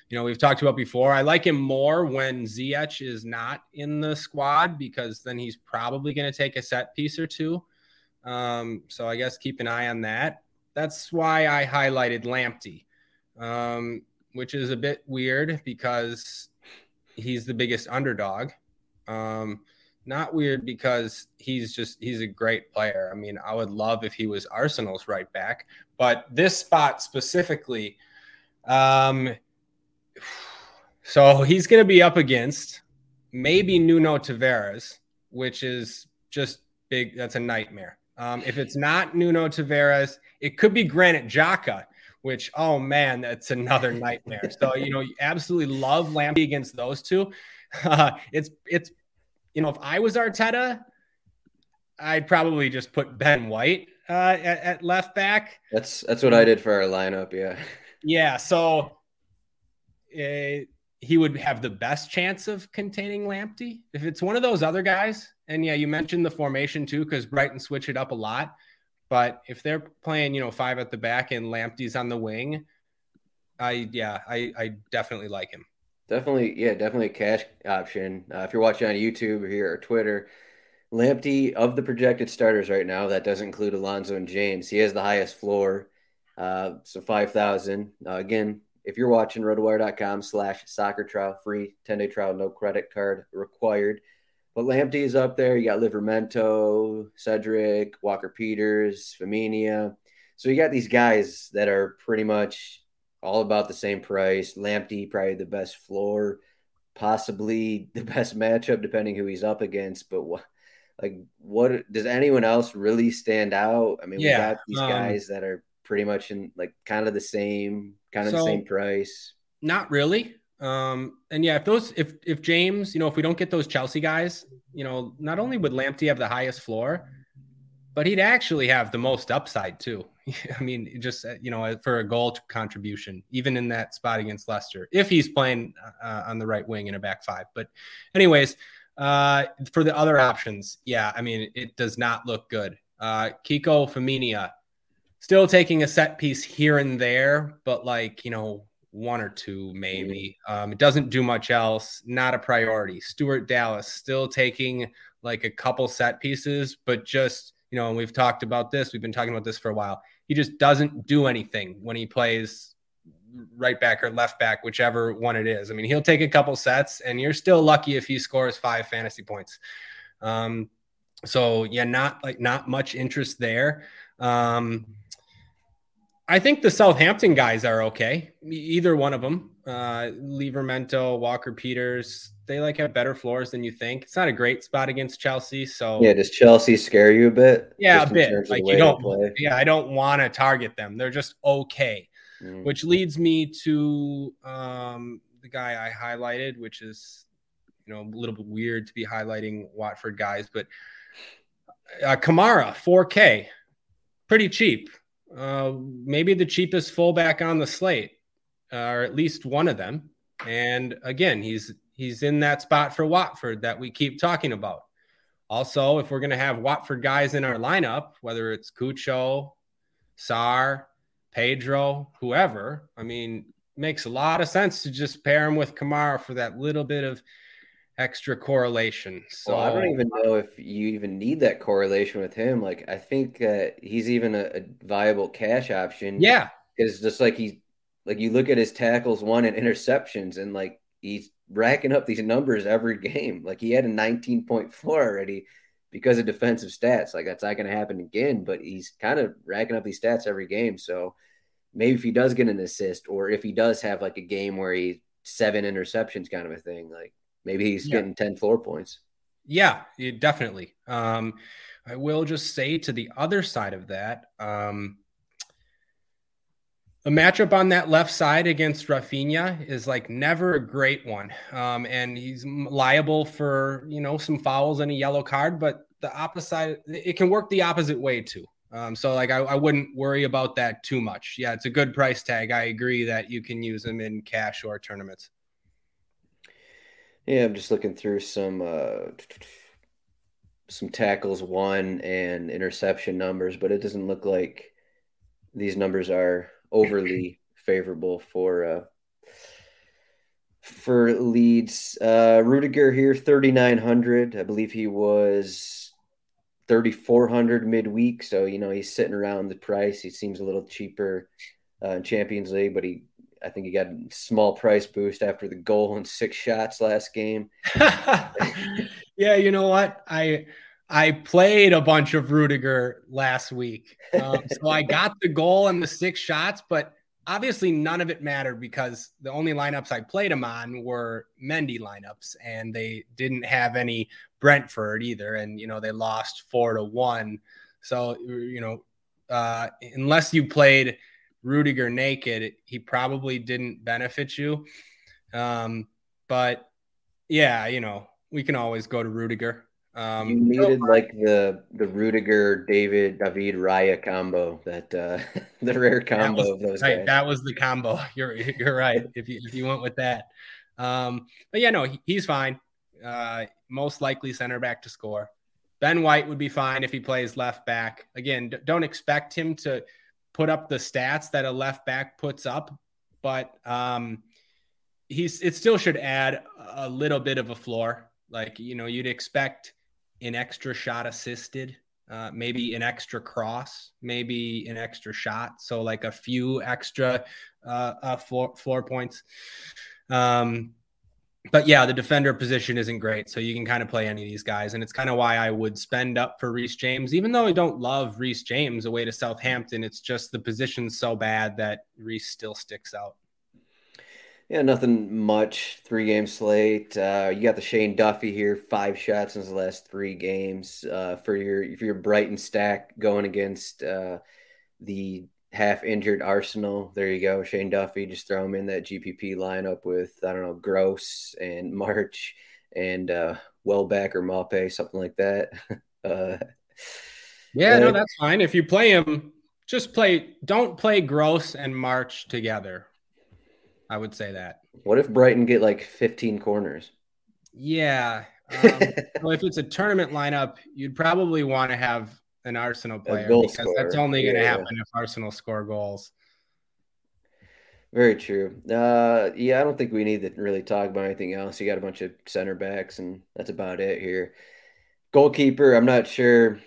[SPEAKER 2] you know, we've talked about before. I like him more when Ziyech is not in the squad because then he's probably going to take a set piece or two. Um, so I guess keep an eye on that. That's why I highlighted Lamptey, um, which is a bit weird because he's the biggest underdog. Um, not weird because he's just he's a great player. I mean, I would love if he was Arsenal's right back, but this spot specifically, um, so he's going to be up against maybe Nuno Tavares, which is just big. That's a nightmare. Um, if it's not Nuno Tavares, it could be Granit Xhaka, which oh man, that's another nightmare. so you know, you absolutely love Lamptey against those two. Uh, (laughs) it's it's you know, if I was Arteta, I'd probably just put Ben White uh, at, at, left back.
[SPEAKER 1] That's that's what I did for our lineup. Yeah.
[SPEAKER 2] Yeah. So uh, he would have the best chance of containing Lamptey if it's one of those other guys. And yeah, you mentioned the formation too, because Brighton switch it up a lot. But if they're playing, you know, five at the back and Lamptey's on the wing, I yeah, I I definitely like him.
[SPEAKER 1] Definitely, yeah, definitely a cash option. Uh, if you're watching on YouTube or here or Twitter, Lamptey of the projected starters right now, that doesn't include Alonso and James. He has the highest floor, uh, so five thousand. Uh, again, if you're watching rotowire.com slash soccer trial free 10 day trial, no credit card required. But Lamptey is up there. You got Livramento, Cedric, Walker Peters, Femenia. So you got these guys that are pretty much all about the same price. Lamptey probably the best floor, possibly the (laughs) best matchup depending who he's up against. But what, like, what does anyone else really stand out? I mean, yeah, we got these um, guys that are pretty much in like kind of the same, kind of so, the same price.
[SPEAKER 2] Not really. Um, and yeah, if those, if if James, you know, if we don't get those Chelsea guys, you know, not only would Lamptey have the highest floor, but he'd actually have the most upside too. (laughs) I mean, just uh, you know, for a goal contribution, even in that spot against Leicester, if he's playing uh, on the right wing in a back five. But, anyways, uh, for the other options, yeah, I mean, it does not look good. Uh, Kiko Femenia still taking a set piece here and there, but like you know, one or two maybe. Um, it doesn't do much else. Not a priority. Stuart Dallas still taking like a couple set pieces, but just you know, and we've talked about this. We've been talking about this for a while he just doesn't do anything when he plays right back or left back, whichever one it is. I mean, he'll take a couple sets, and you're still lucky if he scores five fantasy points. Um, so yeah, not like not much interest there. Um, I think the Southampton guys are okay. Either one of them, uh, Livramento, Walker Peters, they like have better floors than you think. It's not a great spot against Chelsea. So
[SPEAKER 1] yeah, does Chelsea scare you a bit?
[SPEAKER 2] Yeah, a bit. Like you don't. Yeah, I don't want to target them. They're just okay. Mm. Which leads me to um, the guy I highlighted, which is you know a little bit weird to be highlighting Watford guys, but uh, Kamara 4K, pretty cheap. Uh, maybe the cheapest fullback on the slate, uh, or at least one of them. And again, he's he's in that spot for Watford that we keep talking about. Also, if we're going to have Watford guys in our lineup, whether it's Cucho, Sarr, Pedro, whoever, I mean, makes a lot of sense to just pair him with Kamara for that little bit of extra correlation. So
[SPEAKER 1] well, I don't even know if you even need that correlation with him. Like I think that he's even a, a viable cash option.
[SPEAKER 2] Yeah.
[SPEAKER 1] Because just like he's like you look at his tackles, one and interceptions, and like he's racking up these numbers every game. Like he had a 19.4 already because of defensive stats. Like that's not going to happen again, but he's kind of racking up these stats every game. So maybe if he does get an assist or if he does have like a game where he seven interceptions kind of a thing, like maybe he's yeah. getting 10 floor points.
[SPEAKER 2] Yeah, definitely. Um, I will just say to the other side of that, um, a matchup on that left side against Raphinha is like never a great one. Um, and he's liable for, you know, some fouls and a yellow card, but the opposite. It can work the opposite way too. Um, so like I, I wouldn't worry about that too much. Yeah, it's a good price tag. I agree that you can use them in cash or tournaments.
[SPEAKER 1] Yeah, I'm just looking through some uh, some tackles one and interception numbers, but it doesn't look like these numbers are overly favorable for uh, for Leeds. Uh, Rudiger here, 3,900. I believe he was 3,400 midweek. So, you know, he's sitting around the price. He seems a little cheaper uh, in Champions League, but he, I think he got a small price boost after the goal and six shots last game. (laughs)
[SPEAKER 2] yeah, you know what? I, I played a bunch of Rudiger last week. Um, (laughs) so I got the goal and the six shots, but obviously none of it mattered because the only lineups I played him on were Mendy lineups, and they didn't have any Brentford either, and you know they lost four to one. So you know, uh, unless you played Rudiger naked, he probably didn't benefit you. Um, but yeah, you know, we can always go to Rudiger.
[SPEAKER 1] Um, you needed like the the Rudiger David David Raya combo that uh, (laughs) the rare combo
[SPEAKER 2] was,
[SPEAKER 1] of those
[SPEAKER 2] right,
[SPEAKER 1] guys.
[SPEAKER 2] That was the combo. (laughs) You're you're right. if you if you went with that, um, but yeah, no, he, he's fine. Uh, most likely center back to score. Ben White would be fine if he plays left back. Again, d- don't expect him to put up the stats that a left back puts up, but um, he's it still should add a little bit of a floor. Like you know, you'd expect an extra shot assisted, uh, maybe an extra cross, maybe an extra shot. So like a few extra uh, uh, floor, floor points. Um, but yeah, the defender position isn't great. So you can kind of play any of these guys. And it's kind of why I would spend up for Reece James, even though I don't love Reece James away to Southampton. It's just the position's so bad that Reece still sticks out.
[SPEAKER 1] Yeah, nothing much. Three game slate. Uh, you got the Shane Duffy here, five shots in his last three games. Uh, for your for your Brighton stack going against uh, the half injured Arsenal. There you go, Shane Duffy. Just throw him in that GPP lineup with I don't know Gross and (laughs) March and uh, Welbeck or Maupay, something like that. (laughs) uh,
[SPEAKER 2] yeah, no, that's fine. If you play him, just play. Don't play Gross and March together I would say that.
[SPEAKER 1] What if Brighton get like 15 corners?
[SPEAKER 2] Yeah. Um, (laughs) well, if it's a tournament lineup, you'd probably want to have an Arsenal player because scorer. that's only going to yeah. happen if Arsenal score goals.
[SPEAKER 1] Very true. Uh, yeah, I don't think we need to really talk about anything else. You got a bunch of center backs, and that's about it here. Goalkeeper, I'm not sure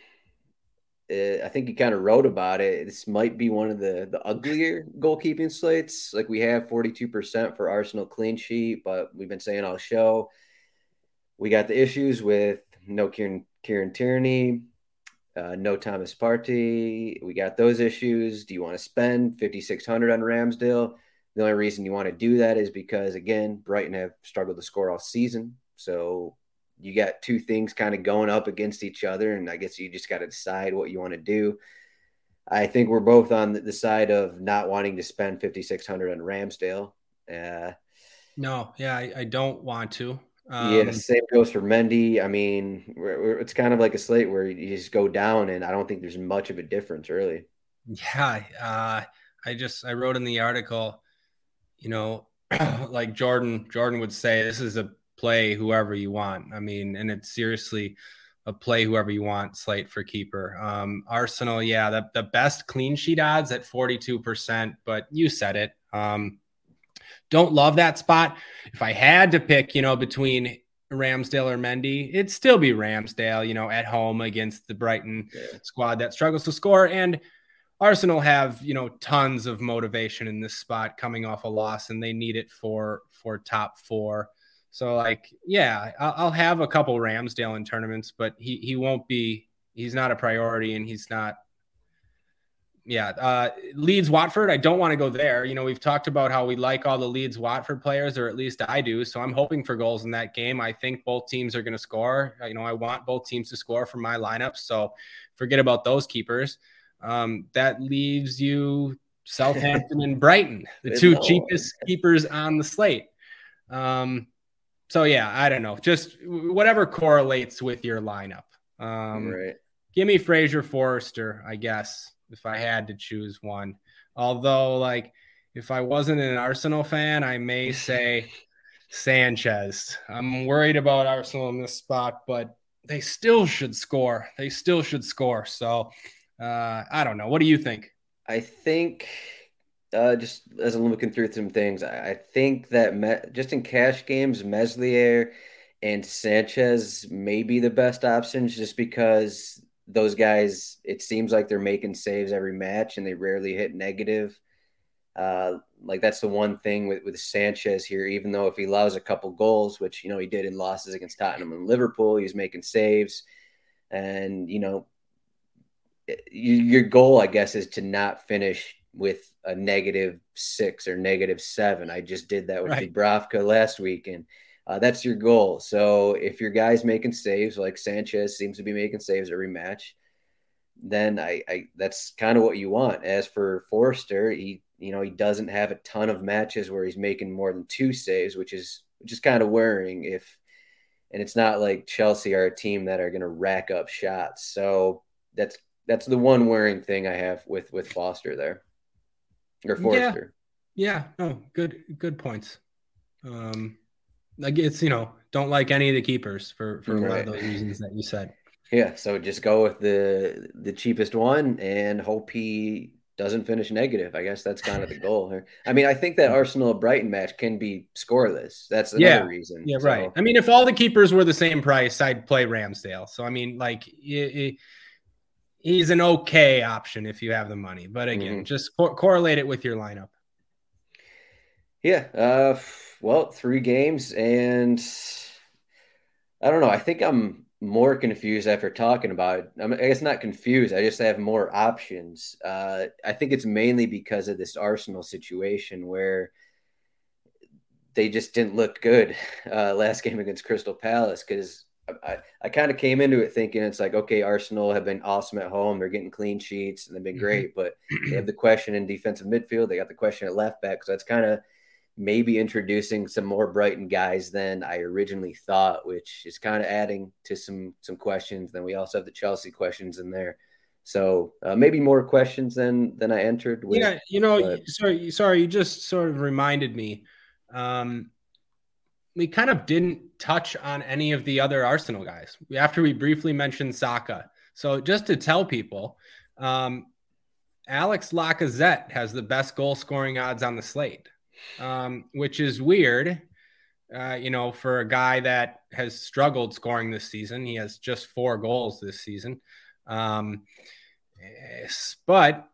[SPEAKER 1] uh, I think you kind of wrote about it. This might be one of the the uglier goalkeeping slates. Like we have 42% for Arsenal clean sheet, but we've been saying all show. We got the issues with no Kieran, Kieran Tierney, uh, no Thomas Partey. We got those issues. Do you want to spend 5,600 on Ramsdale? The only reason you want to do that is because, again, Brighton have struggled to score all season. So you got two things kind of going up against each other, and I guess you just got to decide what you want to do. I think we're both on the side of not wanting to spend fifty six hundred on Ramsdale. Uh,
[SPEAKER 2] no, yeah, I, I don't want to.
[SPEAKER 1] Um, yeah, same goes for Mendy. I mean, we're, we're, it's kind of like a slate where you just go down, and I don't think there's much of a difference, really.
[SPEAKER 2] Yeah, uh, I just I wrote in the article, you know, (clears throat) like Jordan Jordan would say, this is a play whoever you want. I mean, and it's seriously a play whoever you want slate for keeper. Um, Arsenal, yeah, the, the best clean sheet odds at 42%, but you said it. Um, don't love that spot. If I had to pick, you know, between Ramsdale or Mendy, it'd still be Ramsdale, you know, at home against the Brighton yeah. squad that struggles to score. And Arsenal have, you know, tons of motivation in this spot coming off a loss, and they need it for for top four. So like, yeah, I'll, I'll have a couple Ramsdale in tournaments, but he he won't be. He's not a priority, and he's not. Yeah, uh, Leeds Watford. I don't want to go there. You know, we've talked about how we like all the Leeds Watford players, or at least I do. So I'm hoping for goals in that game. I think both teams are going to score. You know, I want both teams to score for my lineup. So forget about those keepers. Um, that leaves you Southampton and Brighton, the (laughs) two cheapest keepers on the slate. Um, so yeah, I don't know. Just whatever correlates with your lineup. Um, right. Give me Fraser Forster, I guess, if I had to choose one. Although, like, if I wasn't an Arsenal fan, I may (laughs) say Sanchez. I'm worried about Arsenal in this spot, but they still should score. They still should score. So uh, I don't know. What do you think?
[SPEAKER 1] I think uh, just as I'm looking through some things, I, think that me- just in cash games, Meslier and Sanchez may be the best options just because those guys, it seems like they're making saves every match and they rarely hit negative. Uh, like that's the one thing with, with Sanchez here, even though if he allows a couple goals, which, you know, he did in losses against Tottenham and Liverpool, he's making saves. And, you know, your goal, I guess, is to not finish with a negative six or negative seven. I just did that with right. Dubravka last week, and uh, that's your goal. So if your guy's making saves, like Sanchez seems to be making saves every match, then I, I that's kind of what you want. As for Forster, he you know he doesn't have a ton of matches where he's making more than two saves, which is which is kind of worrying. If and it's not like Chelsea are a team that are going to rack up shots. So that's that's the one worrying thing I have with with Foster there or Forster.
[SPEAKER 2] Yeah, yeah, no, good good points. Um, like it's you know don't like any of the keepers for for right. a lot of those reasons that you said.
[SPEAKER 1] Yeah, so just go with the the cheapest one and hope he doesn't finish negative. I guess that's kind of the goal. I mean, I think that (laughs) Arsenal Brighton match can be scoreless. That's another
[SPEAKER 2] yeah.
[SPEAKER 1] reason.
[SPEAKER 2] Yeah, so. right. I mean, if all the keepers were the same price, I'd play Ramsdale. So I mean, like. It, it, he's an okay option if you have the money. But again, mm-hmm. just co- correlate it with your lineup.
[SPEAKER 1] Yeah. Uh, well, three games, and I don't know. I think I'm more confused after talking about it. I, mean, I guess not confused. I just have more options. Uh, I think it's mainly because of this Arsenal situation where they just didn't look good uh, last game against Crystal Palace because I, I kind of came into it thinking it's like, okay, Arsenal have been awesome at home. They're getting clean sheets and they've been mm-hmm. great, but they have the question in defensive midfield. They got the question at left back. So that's kind of maybe introducing some more Brighton guys than I originally thought, which is kind of adding to some some questions. Then we also have the Chelsea questions in there. So uh, maybe more questions than than I entered. With,
[SPEAKER 2] yeah, you know, but... sorry, sorry, you just sort of reminded me. Um, we kind of didn't touch on any of the other Arsenal guys after we briefly mentioned Saka. So just to tell people, um, Alex Lacazette has the best goal scoring odds on the slate, um, which is weird. Uh, you know, for a guy that has struggled scoring this season, he has just four goals this season. Um, but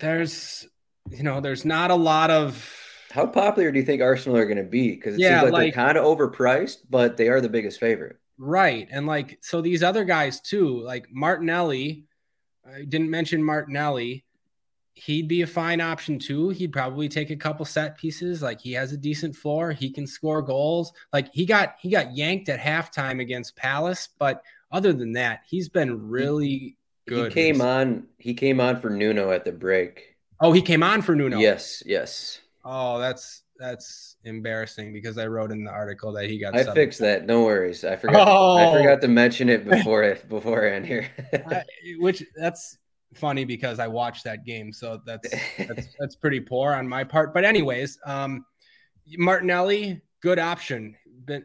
[SPEAKER 2] there's, you know, there's not a lot of
[SPEAKER 1] how popular do you think Arsenal are going to be? Because it yeah, seems like, like they're kind of overpriced, but they are the biggest favorite.
[SPEAKER 2] Right. And like, so these other guys too, like Martinelli, I didn't mention Martinelli. He'd be a fine option too. He'd probably take a couple set pieces. Like he has a decent floor. He can score goals. Like he got he got yanked at halftime against Palace, but other than that, he's been really good.
[SPEAKER 1] He came on. He came on for Nuno at the break.
[SPEAKER 2] Oh, he came on for Nuno.
[SPEAKER 1] Yes, yes.
[SPEAKER 2] Oh, that's that's embarrassing because I wrote in the article that he got.
[SPEAKER 1] I fixed that. No worries. I forgot. Oh. I forgot to mention it before it (laughs) beforehand here.
[SPEAKER 2] I, (laughs) which that's funny because I watched that game, so that's that's (laughs) that's pretty poor on my part. But anyways, um, Martinelli, good option. Been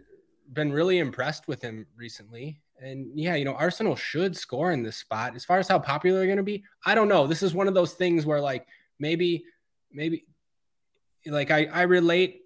[SPEAKER 2] been really impressed with him recently. And yeah, you know, Arsenal should score in this spot. As far as how popular they're going to be, I don't know. This is one of those things where like maybe maybe like I, I relate.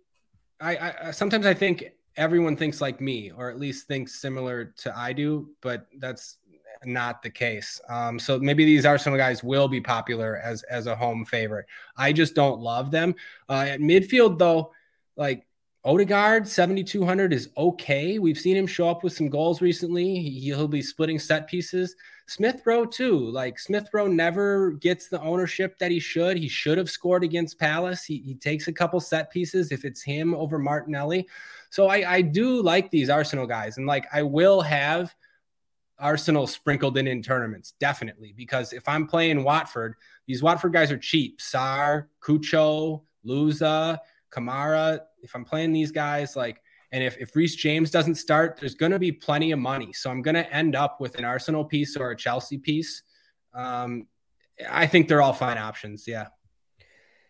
[SPEAKER 2] I, I sometimes I think everyone thinks like me, or at least thinks similar to I do, but that's not the case. Um, so maybe these Arsenal guys will be popular as as a home favorite. I just don't love them. Uh, at midfield, though, like Odegaard, 7,200 is okay. We've seen him show up with some goals recently. He'll be splitting set pieces. Smith Rowe, too. Like Smith Rowe never gets the ownership that he should. He should have scored against Palace. He, he takes a couple set pieces if it's him over Martinelli. So I, I do like these Arsenal guys. And like I will have Arsenal sprinkled in in tournaments, definitely. Because if I'm playing Watford, these Watford guys are cheap. Sarr, Cucho, Louza, Kamara if I'm playing these guys, like And if, if Reece James doesn't start, there's going to be plenty of money. So I'm going to end up with an Arsenal piece or a Chelsea piece. Um, I think they're all fine options. Yeah.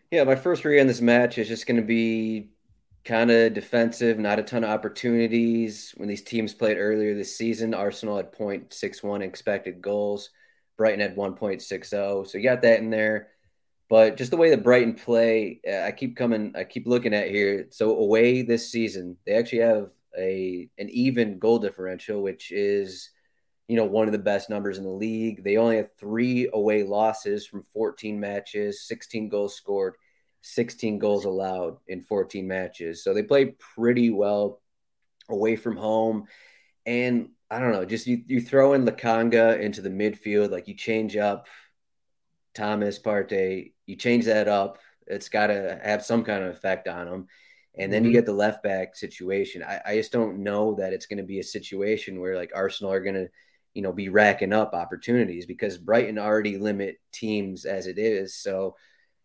[SPEAKER 1] Yeah. My first read on this match is just going to be kind of defensive, not a ton of opportunities. When these teams played earlier this season, Arsenal had 0.61 expected goals, Brighton had 1.60. So you got that in there. But just the way that Brighton play, uh, I keep coming, I keep looking at here. So away this season, they actually have a an even goal differential, which is, you know, one of the best numbers in the league. They only have three away losses from 14 matches, 16 goals scored, 16 goals allowed in 14 matches. So they play pretty well away from home. And I don't know, just you, you throw in Lokonga into the midfield, like you change up Thomas Partey, you change that up, it's got to have some kind of effect on them. And then mm-hmm. you get the left back situation. I, I just don't know that it's going to be a situation where like Arsenal are going to, you know, be racking up opportunities because Brighton already limit teams as it is. So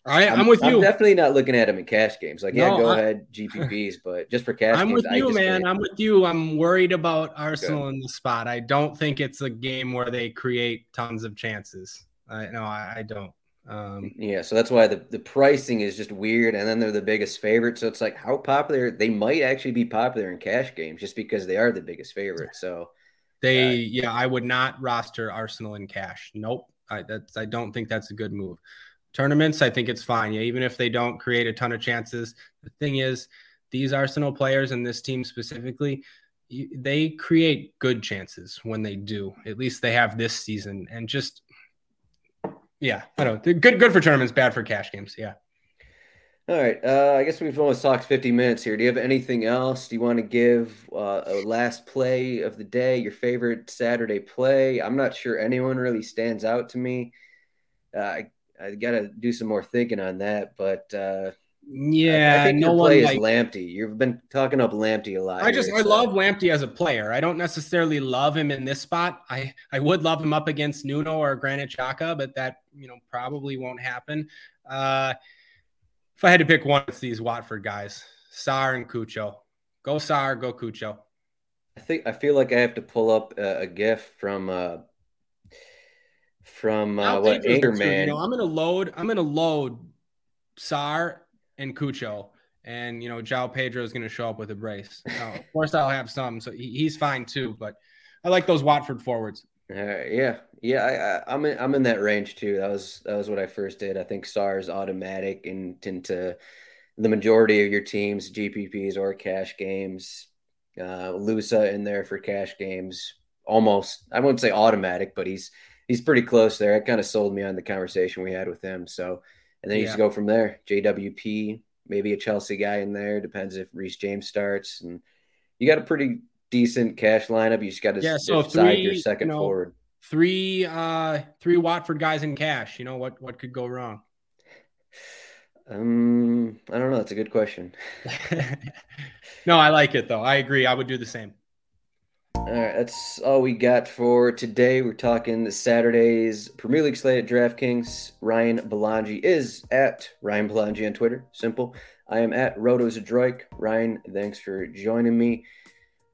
[SPEAKER 2] I, am I'm with you.
[SPEAKER 1] I'm definitely not looking at them in cash games. Like, yeah, go I, ahead, GPPs, but just for cash
[SPEAKER 2] I'm
[SPEAKER 1] games,
[SPEAKER 2] with you, man. I'm with you. I'm worried about Arsenal Good. in the spot. I don't think it's a game where they create tons of chances. I no, I, I don't. Um,
[SPEAKER 1] yeah, so that's why the, the pricing is just weird, and then they're the biggest favorite. So it's like how popular they might actually be popular in cash games just because they are the biggest favorite. So
[SPEAKER 2] they, uh, yeah, I would not roster Arsenal in cash. Nope, I that's I don't think that's a good move. Tournaments, I think it's fine. Yeah, even if they don't create a ton of chances. The thing is, these Arsenal players and this team specifically, they create good chances when they do. At least they have this season, and just yeah, I don't. Good, good for tournaments, bad for cash games. Yeah.
[SPEAKER 1] All right. Uh, I guess we've almost talked 50 minutes here. Do you have anything else? Do you want to give uh, a last play of the day, your favorite Saturday play? I'm not sure anyone really stands out to me. Uh, I, I got to do some more thinking on that, but uh,
[SPEAKER 2] yeah,
[SPEAKER 1] I, I think no your play is like, Lamptey. You've been talking up Lamptey a lot.
[SPEAKER 2] I just here, I so. love Lamptey as a player. I don't necessarily love him in this spot. I I would love him up against Nuno or Granit Xhaka, but that you know probably won't happen. Uh, if I had to pick one, of these Watford guys, Sarr and Cucho. Go Sarr, go Cucho.
[SPEAKER 1] I think I feel like I have to pull up a, a GIF from uh, from uh, what Anchorman.
[SPEAKER 2] You know, I'm gonna load. I'm gonna load Sarr and Cucho. And you know, João Pedro is going to show up with a brace. Now, of course, I'll have some, so he, he's fine too. But I like those Watford forwards.
[SPEAKER 1] Uh, yeah, yeah, I, am in, I'm in that range too. That was that was what I first did. I think Sarr's automatic and into the majority of your teams, GPPs or cash games. Uh, Louza in there for cash games, almost. I wouldn't say automatic, but he's he's pretty close there. It kind of sold me on the conversation we had with him. So and then you yeah. just go from there. JWP, maybe a Chelsea guy in there. Depends if Reece James starts, and you got a pretty decent cash lineup. You just got to
[SPEAKER 2] yeah, so decide your second you know, forward. Three, uh, three Watford guys in cash. You know what? What could go wrong?
[SPEAKER 1] Um, I don't know. That's a good question. (laughs)
[SPEAKER 2] no, I like it though. I agree. I would do the same.
[SPEAKER 1] All right, that's all we got for today. We're talking the Saturday's Premier League slate at DraftKings. Ryan Belangi is at Ryan Belangi on Twitter. Simple. I am at Rotozadroik. Ryan, thanks for joining me.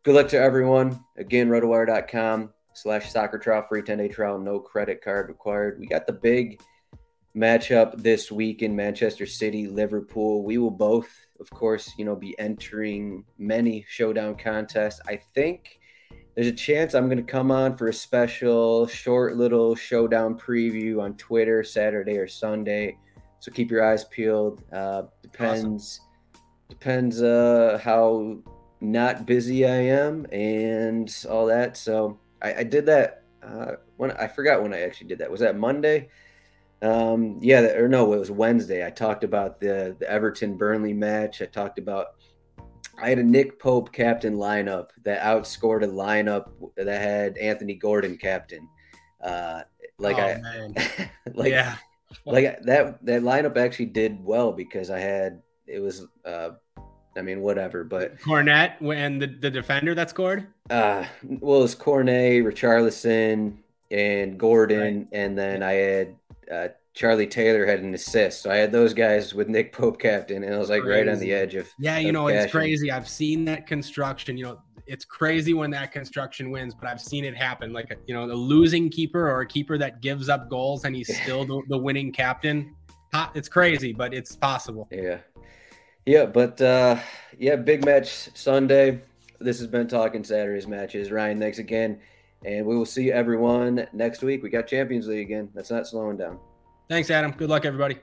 [SPEAKER 1] Good luck to everyone. Again, rotowire.com slash soccer trial, free 10 day trial, no credit card required. We got the big matchup this week in Manchester City, Liverpool. We will both, of course, you know, be entering many showdown contests. I think there's a chance I'm going to come on for a special short little showdown preview on Twitter Saturday or Sunday. So keep your eyes peeled. Uh, depends awesome. depends uh, how not busy I am and all that. So I, I did that uh, when I forgot when I actually did that. Was that Monday? Um, yeah, or no, it was Wednesday. I talked about the the Everton Burnley match. I talked about I had a Nick Pope captain lineup that outscored a lineup that had Anthony Gordon captain. Uh, like oh, I, (laughs) like yeah, like that that lineup actually did well because I had it was uh, I mean whatever, but
[SPEAKER 2] Cornet and the, the defender that scored.
[SPEAKER 1] Uh, well, it was Cornet, Richarlison, and Gordon, right. and then I had uh, Charlie Taylor had an assist. So I had those guys with Nick Pope captain, and I was like crazy. right on the edge of.
[SPEAKER 2] Yeah, you
[SPEAKER 1] of
[SPEAKER 2] know, it's crazy. I've seen that construction. You know, it's crazy when that construction wins, but I've seen it happen. Like, a, you know, the losing keeper or a keeper that gives up goals and he's (laughs) still the, the winning captain. It's crazy, but it's possible.
[SPEAKER 1] Yeah. Yeah, but uh, yeah, big match Sunday. This has been Talking Saturdays matches. Ryan, thanks again. And we will see everyone next week. We got Champions League again. That's not slowing down.
[SPEAKER 2] Thanks, Adam. Good luck, everybody.